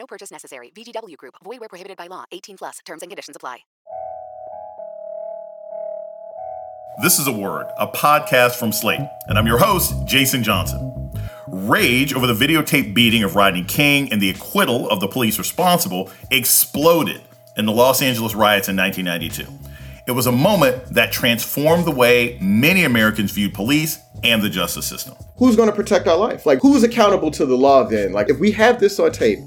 No purchase necessary. VGW Group. Void where prohibited by law. 18 plus. Terms and conditions apply. This is a word, a podcast from Slate, and I'm your host, Jason Johnson. Rage over the videotape beating of Rodney King and the acquittal of the police responsible exploded in the Los Angeles riots in 1992. It was a moment that transformed the way many Americans viewed police and the justice system. Who's going to protect our life? Like, who's accountable to the law then? Like, if we have this on tape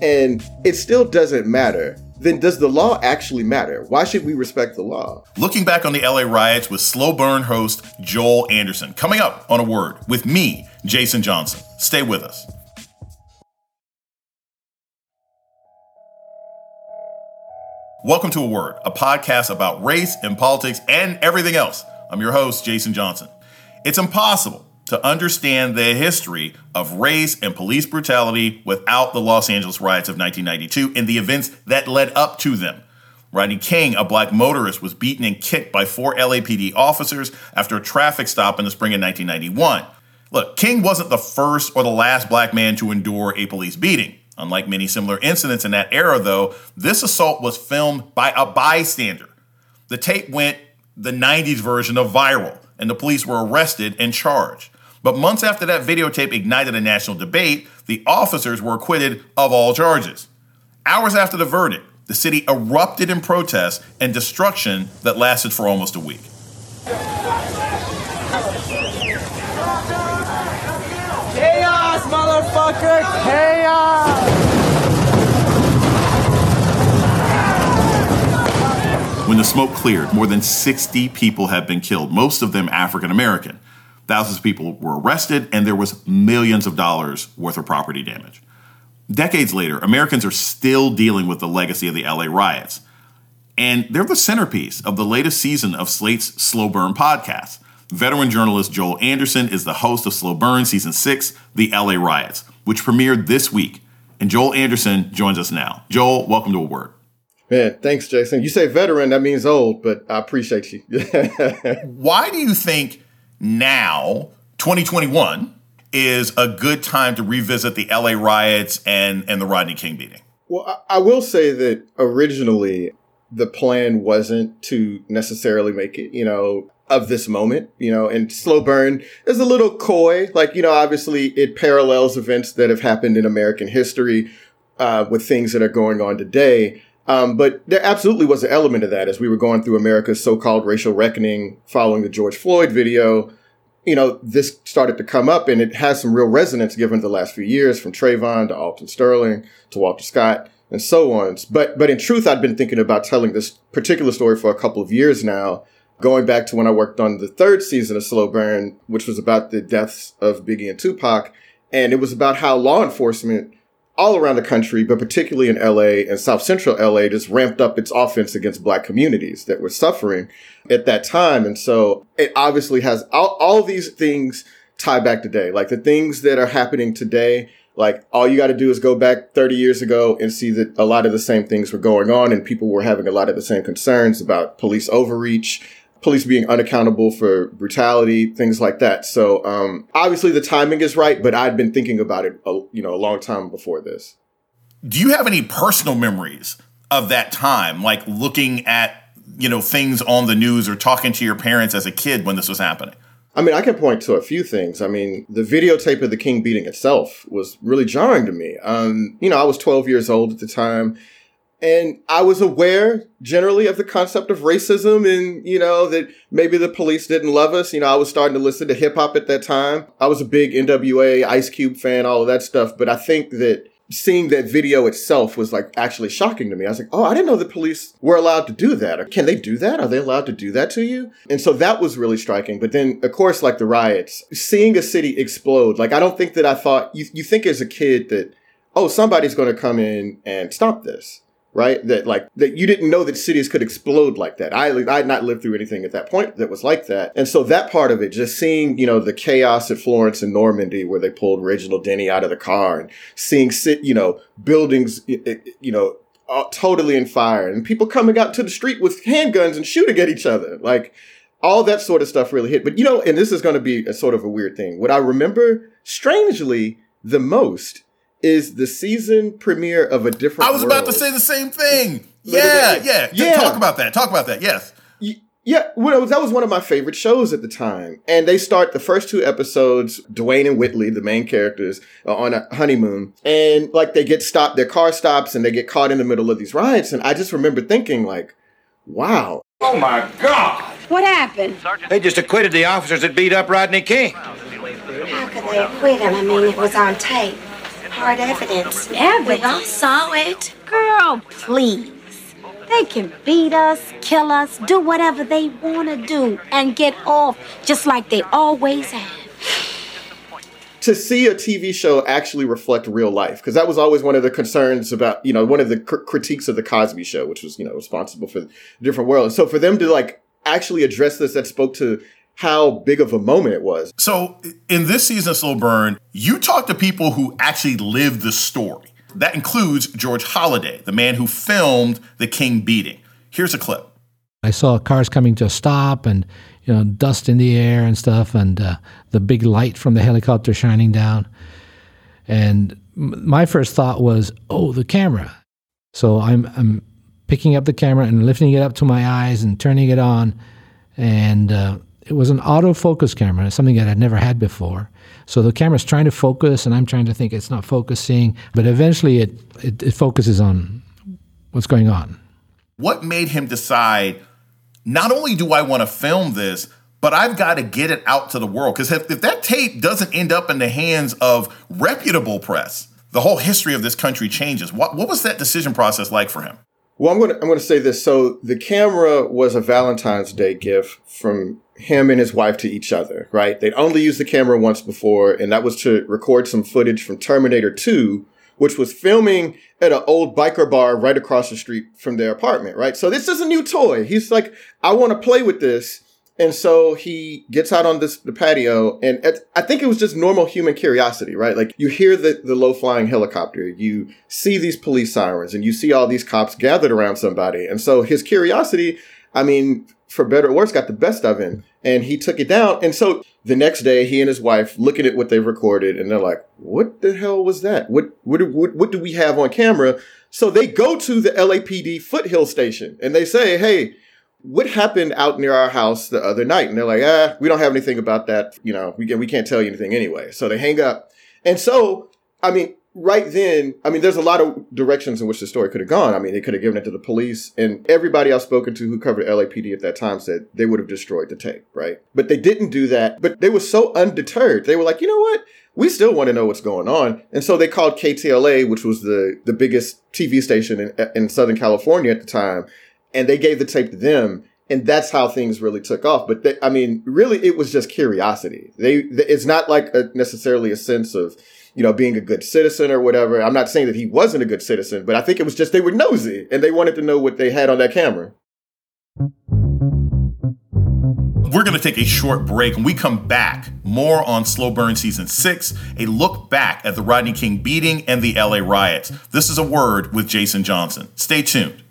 and it still doesn't matter, then does the law actually matter? Why should we respect the law? Looking back on the LA riots with Slow Burn host Joel Anderson, coming up on a word with me, Jason Johnson. Stay with us. Welcome to A Word, a podcast about race and politics and everything else. I'm your host, Jason Johnson. It's impossible to understand the history of race and police brutality without the Los Angeles riots of 1992 and the events that led up to them. Rodney King, a black motorist, was beaten and kicked by four LAPD officers after a traffic stop in the spring of 1991. Look, King wasn't the first or the last black man to endure a police beating. Unlike many similar incidents in that era, though, this assault was filmed by a bystander. The tape went the 90s version of viral, and the police were arrested and charged. But months after that videotape ignited a national debate, the officers were acquitted of all charges. Hours after the verdict, the city erupted in protest and destruction that lasted for almost a week. Chaos, motherfucker! Chaos! When the smoke cleared, more than 60 people had been killed, most of them African American. Thousands of people were arrested, and there was millions of dollars worth of property damage. Decades later, Americans are still dealing with the legacy of the LA riots. And they're the centerpiece of the latest season of Slate's Slow Burn podcast. Veteran journalist Joel Anderson is the host of Slow Burn Season 6, The LA Riots, which premiered this week. And Joel Anderson joins us now. Joel, welcome to A Word. Man, thanks, Jason. You say veteran, that means old, but I appreciate you. Why do you think now, 2021, is a good time to revisit the LA riots and, and the Rodney King beating? Well, I, will say that originally the plan wasn't to necessarily make it, you know, of this moment, you know, and slow burn is a little coy. Like, you know, obviously it parallels events that have happened in American history uh, with things that are going on today. Um, but there absolutely was an element of that as we were going through America's so-called racial reckoning following the George Floyd video. You know, this started to come up and it has some real resonance given the last few years from Trayvon to Alton Sterling to Walter Scott and so on. But, but in truth, I'd been thinking about telling this particular story for a couple of years now going back to when I worked on the third season of Slow Burn, which was about the deaths of Biggie and Tupac. And it was about how law enforcement all around the country, but particularly in LA and South Central LA, just ramped up its offense against black communities that were suffering at that time. And so it obviously has all, all these things tie back today, like the things that are happening today. Like all you got to do is go back 30 years ago and see that a lot of the same things were going on and people were having a lot of the same concerns about police overreach, police being unaccountable for brutality, things like that. So um, obviously the timing is right, but I'd been thinking about it, a, you know, a long time before this. Do you have any personal memories of that time, like looking at you know things on the news or talking to your parents as a kid when this was happening? I mean, I can point to a few things. I mean, the videotape of the King beating itself was really jarring to me. Um, you know, I was 12 years old at the time and I was aware generally of the concept of racism and, you know, that maybe the police didn't love us. You know, I was starting to listen to hip hop at that time. I was a big NWA, Ice Cube fan, all of that stuff. But I think that seeing that video itself was like actually shocking to me. I was like, oh, I didn't know the police were allowed to do that. Can they do that? Are they allowed to do that to you? And so that was really striking. But then, of course, like the riots, seeing a city explode, like I don't think that I thought, you, you think as a kid that oh, somebody's going to come in and stop this right? That like that you didn't know that cities could explode like that. I I had not lived through anything at that point that was like that, and so that part of it, just seeing you know the chaos at Florence and Normandy where they pulled Reginald Denny out of the car and seeing sit you know buildings you know totally in fire and people coming out to the street with handguns and shooting at each other like all that sort of stuff really hit. But you know, and this is going to be a sort of a weird thing. What I remember strangely the most is the season premiere of a different. I was world. about to say the same thing. Yeah, yeah, yeah. Talk about that. Talk about that. Yes. Yeah, well, that was one of my favorite shows at the time. And they start the first two episodes, Dwayne and Whitley, the main characters, on a honeymoon. And like they get stopped, their car stops and they get caught in the middle of these riots. And I just remember thinking like, wow. Oh my God. What happened? They just acquitted the officers that beat up Rodney King. How could they acquit him? I mean, it was on tape hard evidence. Evidence? We all saw it. Girl, please. They can beat us, kill us, do whatever they want to do, and get off just like they always have. To see a TV show actually reflect real life, because that was always one of the concerns about, you know, one of the cr- critiques of the Cosby Show, which was, you know, responsible for different world. so for them to like actually address this, that spoke to how big of a moment it was. So, in this season of Slow Burn, you talk to people who actually lived the story. That includes George Holliday, the man who filmed the King beating. Here's a clip. I saw cars coming to a stop and you know dust in the air and stuff, and uh, the big light from the helicopter shining down. And my first thought was, "Oh, the camera." So I'm I'm picking up the camera and lifting it up to my eyes and turning it on, and uh, it was an autofocus camera, something that I'd never had before. So the camera's trying to focus, and I'm trying to think it's not focusing, but eventually it, it, it focuses on what's going on. What made him decide not only do I want to film this, but I've got to get it out to the world? Because if, if that tape doesn't end up in the hands of reputable press, the whole history of this country changes. What, what was that decision process like for him? Well, I'm going to I'm going to say this. So the camera was a Valentine's Day gift from him and his wife to each other, right? They'd only used the camera once before, and that was to record some footage from Terminator 2, which was filming at an old biker bar right across the street from their apartment, right? So this is a new toy. He's like, I want to play with this. And so he gets out on this the patio, and at, I think it was just normal human curiosity, right? Like you hear the, the low flying helicopter, you see these police sirens, and you see all these cops gathered around somebody. And so his curiosity, I mean, for better or worse, got the best of him and he took it down. And so the next day, he and his wife looking at what they've recorded and they're like, what the hell was that? What, what, what, what do we have on camera? So they go to the LAPD foothill station and they say, Hey, what happened out near our house the other night? And they're like, ah, we don't have anything about that. You know, we, we can't tell you anything anyway. So they hang up. And so, I mean, right then, I mean, there's a lot of directions in which the story could have gone. I mean, they could have given it to the police, and everybody I've spoken to who covered LAPD at that time said they would have destroyed the tape, right? But they didn't do that. But they were so undeterred. They were like, you know what? We still want to know what's going on. And so they called KTLA, which was the, the biggest TV station in, in Southern California at the time, and they gave the tape to them. And that's how things really took off. But they, I mean, really, it was just curiosity. They, it's not like a, necessarily a sense of, you know, being a good citizen or whatever. I'm not saying that he wasn't a good citizen, but I think it was just they were nosy and they wanted to know what they had on that camera. We're going to take a short break and we come back. More on Slow Burn Season 6, a look back at the Rodney King beating and the LA riots. This is a word with Jason Johnson. Stay tuned.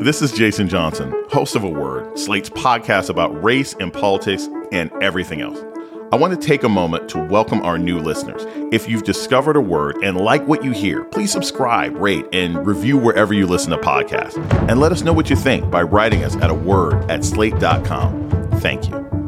This is Jason Johnson, host of A Word, Slate's podcast about race and politics and everything else. I want to take a moment to welcome our new listeners. If you've discovered a word and like what you hear, please subscribe, rate, and review wherever you listen to podcasts. And let us know what you think by writing us at a word at slate.com. Thank you.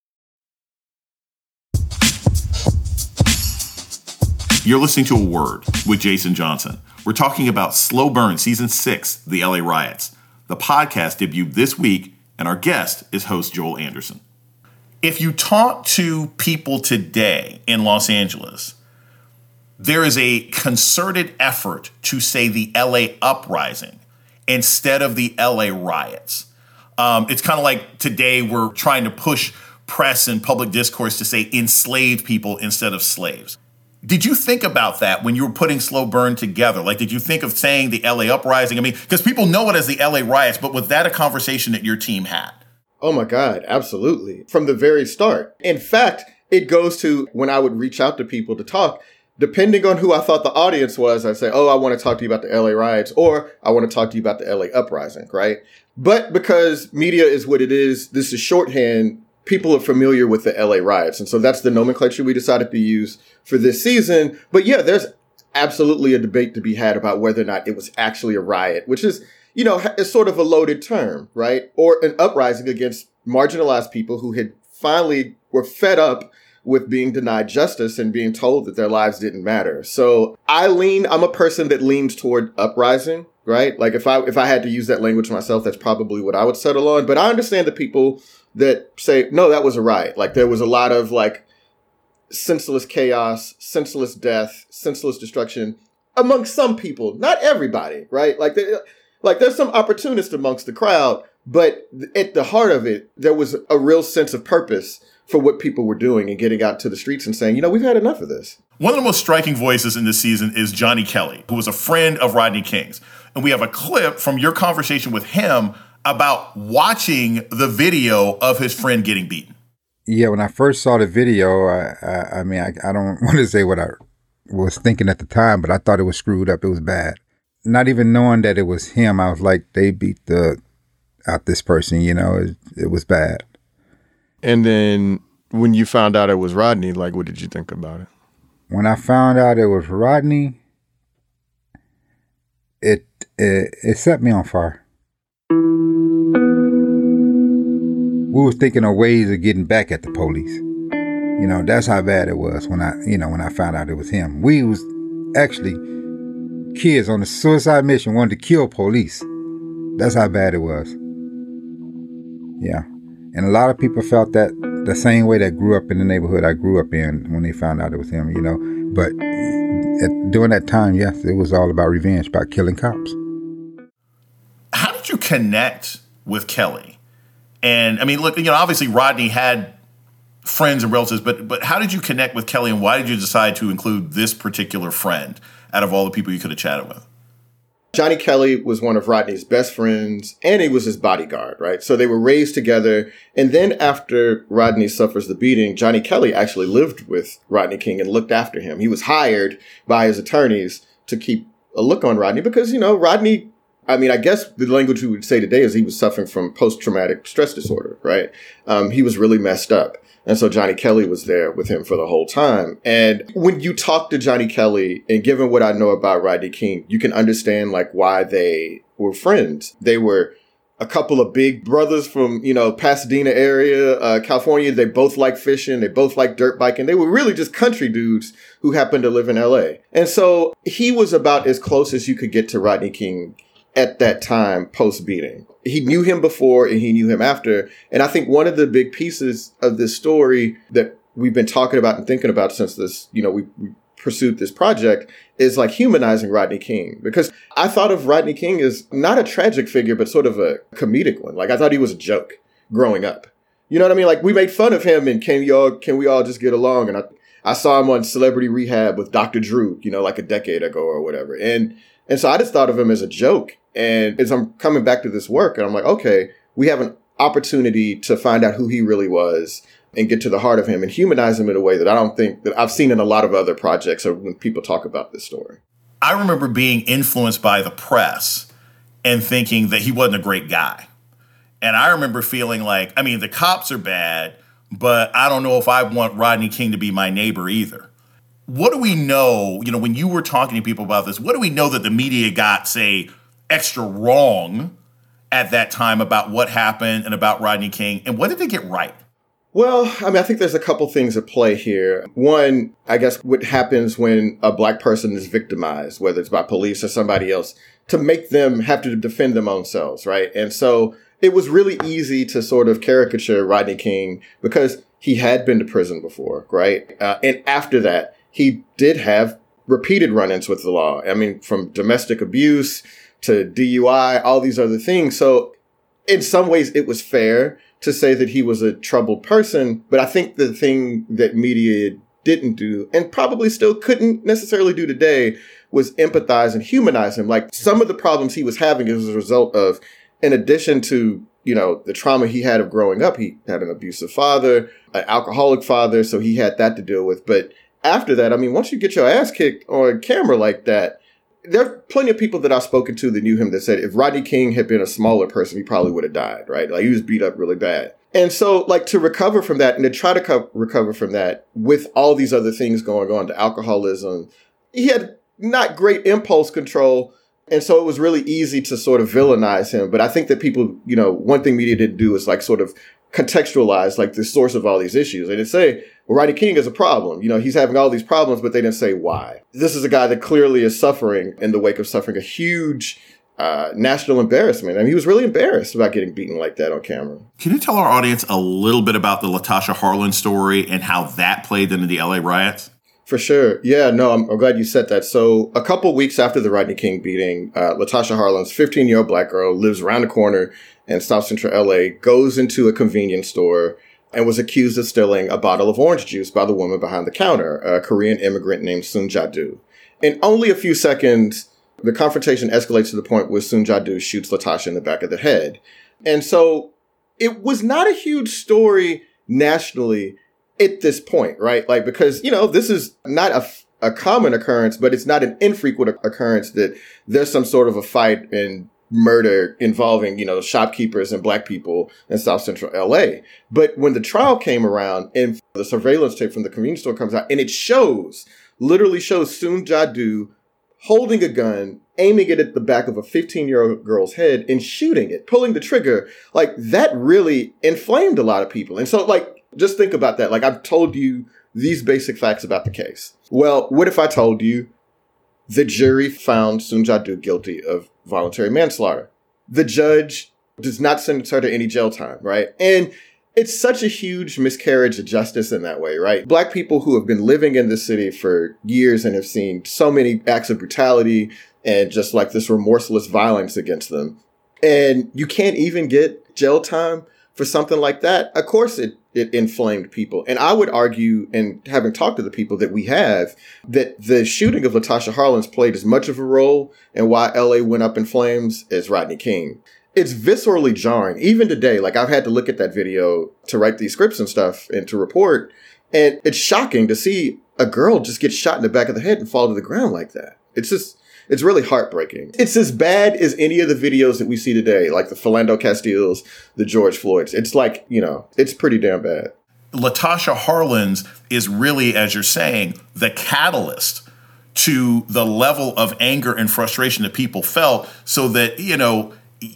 You're listening to A Word with Jason Johnson. We're talking about Slow Burn Season 6, The LA Riots. The podcast debuted this week, and our guest is host Joel Anderson. If you talk to people today in Los Angeles, there is a concerted effort to say the LA uprising instead of the LA riots. Um, it's kind of like today we're trying to push press and public discourse to say enslaved people instead of slaves. Did you think about that when you were putting Slow Burn together? Like, did you think of saying the LA uprising? I mean, because people know it as the LA riots, but was that a conversation that your team had? Oh my God, absolutely. From the very start. In fact, it goes to when I would reach out to people to talk, depending on who I thought the audience was, I'd say, Oh, I want to talk to you about the LA riots, or I want to talk to you about the LA uprising, right? But because media is what it is, this is shorthand. People are familiar with the LA riots. And so that's the nomenclature we decided to use for this season. But yeah, there's absolutely a debate to be had about whether or not it was actually a riot, which is you know, is sort of a loaded term, right? Or an uprising against marginalized people who had finally were fed up with being denied justice and being told that their lives didn't matter. So I lean, I'm a person that leans toward uprising, right? Like if I, if I had to use that language myself, that's probably what I would settle on. But I understand the people that say, no, that was a riot. Like there was a lot of like senseless chaos, senseless death, senseless destruction among some people, not everybody, right? Like like there's some opportunists amongst the crowd, but at the heart of it, there was a real sense of purpose for what people were doing and getting out to the streets and saying, you know, we've had enough of this. One of the most striking voices in this season is Johnny Kelly, who was a friend of Rodney King's. And we have a clip from your conversation with him about watching the video of his friend getting beaten. Yeah, when I first saw the video, I, I, I mean, I, I don't want to say what I was thinking at the time, but I thought it was screwed up. It was bad not even knowing that it was him, I was like, they beat the out this person. You know, it, it was bad. And then when you found out it was Rodney, like, what did you think about it? When I found out it was Rodney, it it, it set me on fire. We were thinking of ways of getting back at the police. You know, that's how bad it was when I, you know, when I found out it was him. We was actually kids on a suicide mission wanted to kill police. That's how bad it was. Yeah. And a lot of people felt that the same way that grew up in the neighborhood I grew up in when they found out it was him, you know. But eh, at, during that time, yes, it was all about revenge, about killing cops. How did you connect with Kelly? And I mean, look, you know, obviously Rodney had friends and relatives, but but how did you connect with Kelly, and why did you decide to include this particular friend? out of all the people you could have chatted with? Johnny Kelly was one of Rodney's best friends and he was his bodyguard, right? So they were raised together. And then after Rodney suffers the beating, Johnny Kelly actually lived with Rodney King and looked after him. He was hired by his attorneys to keep a look on Rodney because, you know, Rodney, I mean, I guess the language we would say today is he was suffering from post traumatic stress disorder, right? Um, he was really messed up. And so Johnny Kelly was there with him for the whole time. And when you talk to Johnny Kelly, and given what I know about Rodney King, you can understand like why they were friends. They were a couple of big brothers from, you know, Pasadena area, uh, California. They both like fishing. They both like dirt biking. They were really just country dudes who happened to live in LA. And so he was about as close as you could get to Rodney King at that time post beating. He knew him before and he knew him after. And I think one of the big pieces of this story that we've been talking about and thinking about since this, you know, we, pursued this project is like humanizing Rodney King because I thought of Rodney King as not a tragic figure, but sort of a comedic one. Like I thought he was a joke growing up. You know what I mean? Like we made fun of him and can y'all, can we all just get along? And I, I saw him on Celebrity Rehab with Dr. Drew, you know, like a decade ago or whatever. And, and so I just thought of him as a joke. And as I'm coming back to this work, and I'm like, okay, we have an opportunity to find out who he really was and get to the heart of him and humanize him in a way that I don't think that I've seen in a lot of other projects or when people talk about this story. I remember being influenced by the press and thinking that he wasn't a great guy. And I remember feeling like, I mean, the cops are bad, but I don't know if I want Rodney King to be my neighbor either. What do we know, you know, when you were talking to people about this, what do we know that the media got, say, extra wrong at that time about what happened and about Rodney King, and what did they get right? Well, I mean, I think there's a couple things at play here. One, I guess what happens when a black person is victimized, whether it's by police or somebody else, to make them have to defend them own selves, right? And so it was really easy to sort of caricature Rodney King because he had been to prison before, right? Uh, and after that, he did have repeated run-ins with the law. I mean, from domestic abuse to DUI, all these other things. So in some ways, it was fair to say that he was a troubled person. But I think the thing that media didn't do and probably still couldn't necessarily do today was empathize and humanize him. Like some of the problems he was having as a result of, in addition to, you know, the trauma he had of growing up, he had an abusive father, an alcoholic father. So he had that to deal with. But after that, I mean, once you get your ass kicked on camera like that, there are plenty of people that I've spoken to that knew him that said if Rodney King had been a smaller person, he probably would have died, right? Like he was beat up really bad. And so, like, to recover from that and to try to co- recover from that with all these other things going on, the alcoholism, he had not great impulse control. And so it was really easy to sort of villainize him. But I think that people, you know, one thing media didn't do is like sort of contextualize like the source of all these issues. They didn't say, well, Rodney King is a problem. You know, he's having all these problems, but they didn't say why. This is a guy that clearly is suffering in the wake of suffering a huge uh, national embarrassment. I mean, he was really embarrassed about getting beaten like that on camera. Can you tell our audience a little bit about the Latasha Harlins story and how that played into the LA riots? For sure. Yeah, no, I'm, I'm, glad you said that. So, a couple weeks after the Rodney King beating, uh, Latasha Harlins, 15 year old black girl, lives around the corner in South Central LA, goes into a convenience store and was accused of stealing a bottle of orange juice by the woman behind the counter, a Korean immigrant named Soon Ja Du. In only a few seconds, the confrontation escalates to the point where Soon Ja Du shoots Latasha in the back of the head. And so it was not a huge story nationally at this point, right? Like, because, you know, this is not a, a common occurrence, but it's not an infrequent occurrence that there's some sort of a fight and murder involving, you know, shopkeepers and black people in South Central LA. But when the trial came around and the surveillance tape from the convenience store comes out and it shows, literally shows Soon Ja Du holding a gun, aiming it at the back of a 15 year old girl's head and shooting it, pulling the trigger, like that really inflamed a lot of people. And so, like, just think about that. Like, I've told you these basic facts about the case. Well, what if I told you the jury found Soon Ja Du guilty of voluntary manslaughter? The judge does not sentence her to any jail time, right? And it's such a huge miscarriage of justice in that way, right? Black people who have been living in the city for years and have seen so many acts of brutality and just like this remorseless violence against them. And you can't even get jail time for something like that. Of course it, it inflamed people. And I would argue, and having talked to the people that we have, that the shooting of Latasha Harlins played as much of a role in why LA went up in flames as Rodney King it's viscerally jarring. Even today, like I've had to look at that video to write these scripts and stuff and to report. And it's shocking to see a girl just get shot in the back of the head and fall to the ground like that. It's just, it's really heartbreaking. It's as bad as any of the videos that we see today, like the Philando Castiles, the George Floyds. It's like, you know, it's pretty damn bad. Latasha Harlins is really, as you're saying, the catalyst to the level of anger and frustration that people felt so that, you know,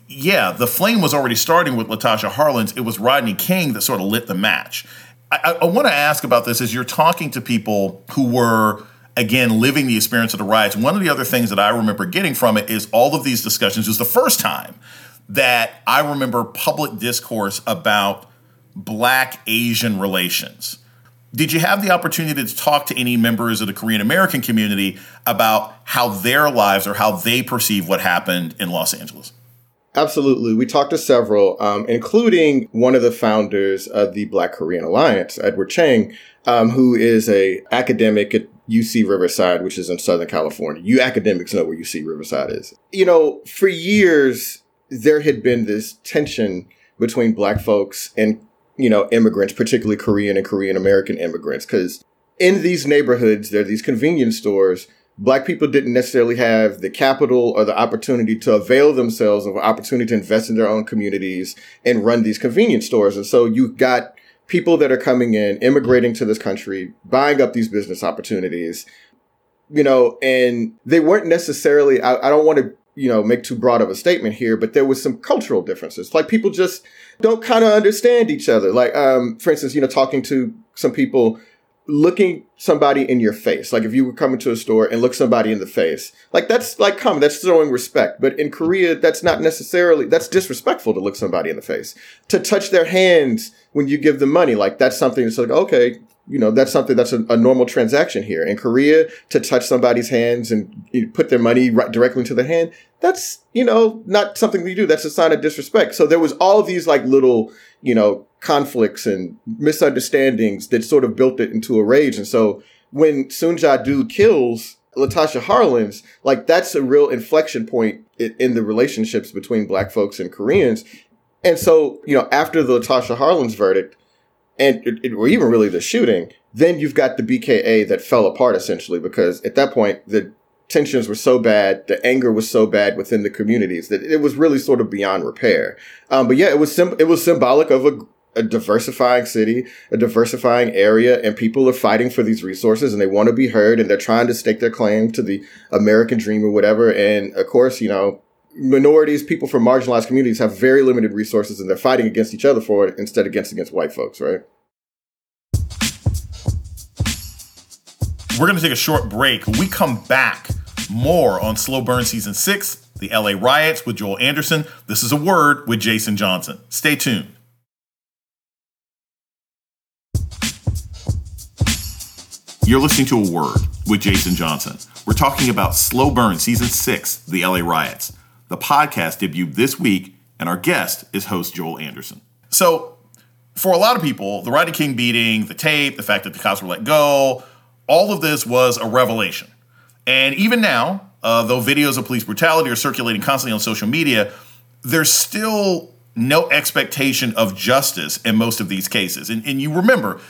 yeah, the flame was already starting with Latasha Harlins. It was Rodney King that sort of lit the match. I, I, I want to ask about this as you're talking to people who were, again, living the experience of the riots. One of the other things that I remember getting from it is all of these discussions. Was the first time that I remember public discourse about Black Asian relations. Did you have the opportunity to talk to any members of the Korean American community about how their lives or how they perceive what happened in Los Angeles? Absolutely. We talked to several, um, including one of the founders of the Black Korean Alliance, Edward Chang, um, who is a academic at UC Riverside, which is in Southern California. You academics know where UC Riverside is. You know, for years, there had been this tension between black folks and, you know, immigrants, particularly Korean and Korean American immigrants, because in these neighborhoods, there are these convenience stores black people didn't necessarily have the capital or the opportunity to avail themselves of an opportunity to invest in their own communities and run these convenience stores. And so you got people that are coming in, immigrating to this country, buying up these business opportunities, you know, and they weren't necessarily, I, I don't want to you know, make too broad of a statement here, but there was some cultural differences. Like people just don't kind of understand each other. Like, um, for instance, you know, talking to some people, looking somebody in your face. Like if you were coming to a store and look somebody in the face, like that's like common. That's showing respect. But in Korea, that's not necessarily, that's disrespectful to look somebody in the face. To touch their hands when you give them money, like that's something that's like, okay, you know, that's something that's a, a, normal transaction here. In Korea, to touch somebody's hands and you put their money right directly into their hand, that's, you know, not something you do. That's a sign of disrespect. So there was all these like little, you know, conflicts and misunderstandings that sort of built it into a rage. And so when Soon Ja Du kills Latasha Harlins, like that's a real inflection point in, in the relationships between black folks and Koreans. And so, you know, after the Latasha Harlins verdict, and it, or even really the shooting, then you've got the BKA that fell apart essentially because at that point the tensions were so bad, the anger was so bad within the communities that it was really sort of beyond repair. Um, but yeah, it was sim- it was symbolic of a, a diversifying city, a diversifying area, and people are fighting for these resources and they want to be heard and they're trying to stake their claim to the American dream or whatever. And of course, you know, minorities, people from marginalized communities have very limited resources and they're fighting against each other for it instead against against white folks, right? We're going to take a short break. We come back, more on Slow Burn Season 6, the LA riots with Joel Anderson. This is a word with Jason Johnson. Stay tuned. You're listening to a word with Jason Johnson. We're talking about Slow Burn Season 6, the LA riots. The podcast debuted this week, and our guest is host Joel Anderson. So, for a lot of people, the Rodney King beating, the tape, the fact that the cops were let go, all of this was a revelation. And even now, uh, though videos of police brutality are circulating constantly on social media, there's still no expectation of justice in most of these cases. And, and you remember,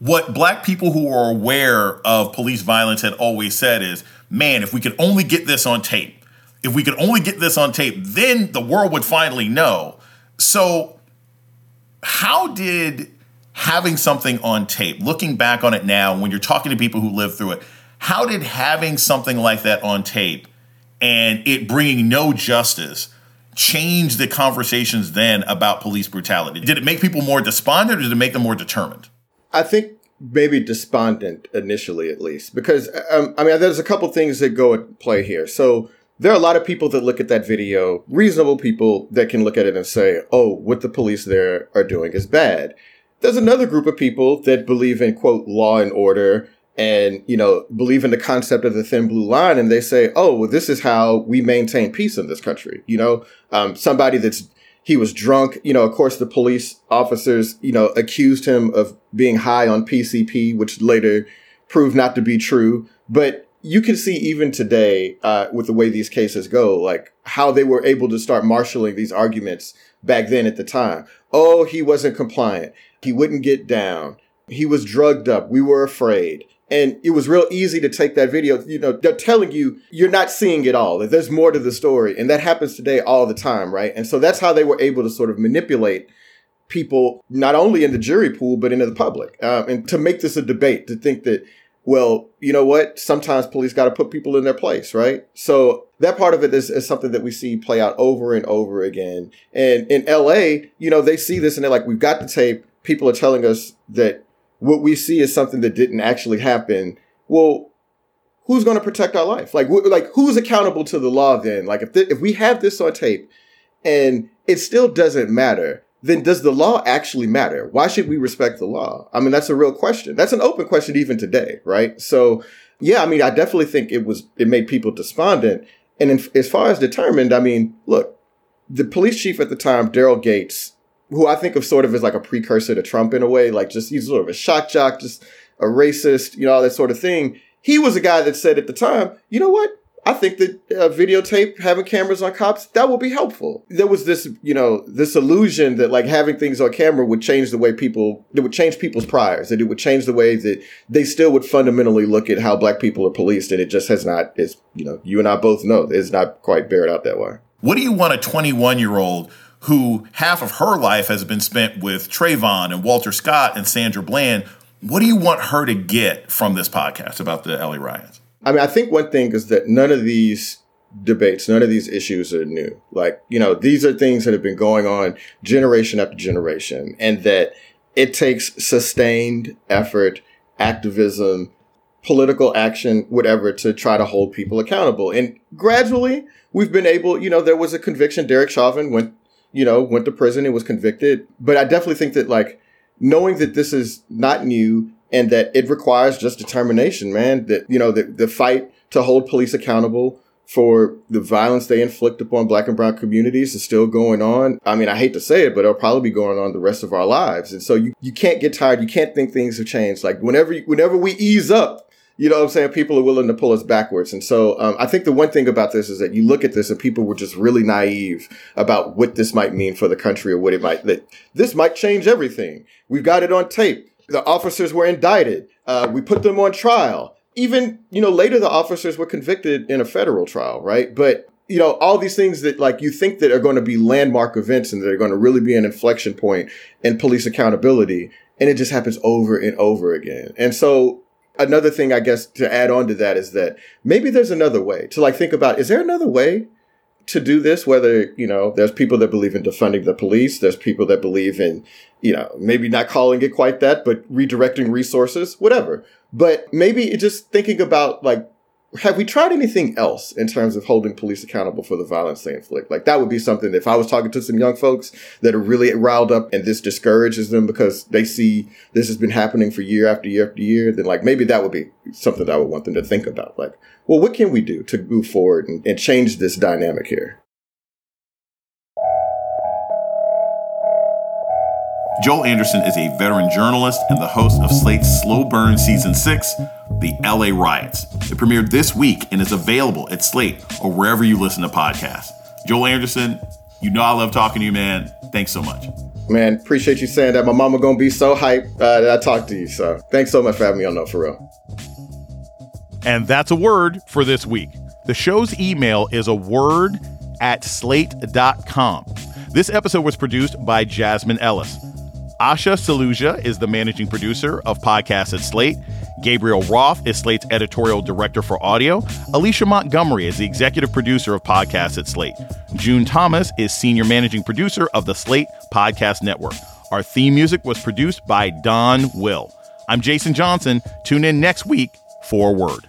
what black people who are aware of police violence had always said is, man, if we could only get this on tape, if we could only get this on tape, then the world would finally know. So, how did having something on tape, looking back on it now, when you're talking to people who lived through it, how did having something like that on tape and it bringing no justice change the conversations then about police brutality? Did it make people more despondent or did it make them more determined? I think maybe despondent initially, at least, because um, I mean, there's a couple things that go at play here. So, there are a lot of people that look at that video, reasonable people that can look at it and say, oh, what the police there are doing is bad. There's another group of people that believe in, quote, law and order and, you know, believe in the concept of the thin blue line. And they say, oh, well, this is how we maintain peace in this country. You know, um, somebody that's, he was drunk. You know, of course, the police officers, you know, accused him of being high on PCP, which later proved not to be true. But you can see even today, uh, with the way these cases go, like how they were able to start marshaling these arguments back then at the time. Oh, he wasn't compliant. He wouldn't get down. He was drugged up. We were afraid. And it was real easy to take that video. You know, they're telling you you're not seeing it all. There's more to the story. And that happens today all the time, right? And so that's how they were able to sort of manipulate people, not only in the jury pool, but into the public. Um, and to make this a debate, to think that well, you know what? Sometimes police got to put people in their place, right? So that part of it is, is, something that we see play out over and over again. And in LA, you know, they see this and they're like, we've got the tape. People are telling us that what we see is something that didn't actually happen. Well, who's going to protect our life? Like, wh- like who's accountable to the law then? Like, if th- if we have this on tape and it still doesn't matter, then does the law actually matter? Why should we respect the law? I mean, that's a real question. That's an open question even today, right? So, yeah, I mean, I definitely think it was, it made people despondent. And in, as far as determined, I mean, look, the police chief at the time, Daryl Gates, who I think of sort of as like a precursor to Trump in a way, like just he's sort of a shock jock, just a racist, you know, all that sort of thing. He was a guy that said at the time, you know what? I think that uh, videotape, having cameras on cops, that will be helpful. There was this, you know, this illusion that like having things on camera would change the way people, it would change people's priors, that it would change the way that they still would fundamentally look at how black people are policed. And it just has not, it's, you know, you and I both know it's not quite bared out that way. What do you want a 21 year old who half of her life has been spent with Trayvon and Walter Scott and Sandra Bland? What do you want her to get from this podcast about the LA riots? I mean, I think one thing is that none of these debates, none of these issues are new. Like, you know, these are things that have been going on generation after generation and that it takes sustained effort, activism, political action, whatever, to try to hold people accountable. And gradually, we've been able, you know, there was a conviction. Derek Chauvin went, you know, went to prison and was convicted. But I definitely think that, like, knowing that this is not new and that it requires just determination, man, that, you know, the, the fight to hold police accountable for the violence they inflict upon black and brown communities is still going on. I mean, I hate to say it, but it'll probably be going on the rest of our lives. And so you, you can't get tired. You can't think things have changed. Like whenever, whenever we ease up, you know what I'm saying? People are willing to pull us backwards. And so um, I think the one thing about this is that you look at this and people were just really naive about what this might mean for the country or what it might, that this might change everything. We've got it on tape. The officers were indicted. Uh, we put them on trial. Even, you know, later the officers were convicted in a federal trial, right? But you know, all these things that like you think that are going to be landmark events and that are going to really be an inflection point in police accountability. And it just happens over and over again. And so another thing I guess to add on to that is that maybe there's another way to like think about, is there another way to do this? Whether, you know, there's people that believe in defunding the police. There's people that believe in, you know, maybe not calling it quite that, but redirecting resources, whatever. But maybe just thinking about like have we tried anything else in terms of holding police accountable for the violence they inflict? Like that would be something if I was talking to some young folks that are really riled up and this discourages them because they see this has been happening for year after year after year, then like maybe that would be something that I would want them to think about. Like, well, what can we do to move forward and, and change this dynamic here? Joel Anderson is a veteran journalist and the host of Slate's Slow Burn Season 6, The LA Riots. It premiered this week and is available at Slate or wherever you listen to podcasts. Joel Anderson, you know I love talking to you, man. Thanks so much. Man, appreciate you saying that. My mama gonna be so hyped uh, that I talked to you. So thanks so much for having me on, though, for real. And that's a word for this week. The show's email is a word at slate.com. This episode was produced by Jasmine Ellis. Asha Saluja is the managing producer of podcasts at Slate. Gabriel Roth is Slate's editorial director for audio. Alicia Montgomery is the executive producer of podcasts at Slate. June Thomas is senior managing producer of the Slate Podcast Network. Our theme music was produced by Don Will. I'm Jason Johnson. Tune in next week for Word.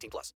18 plus.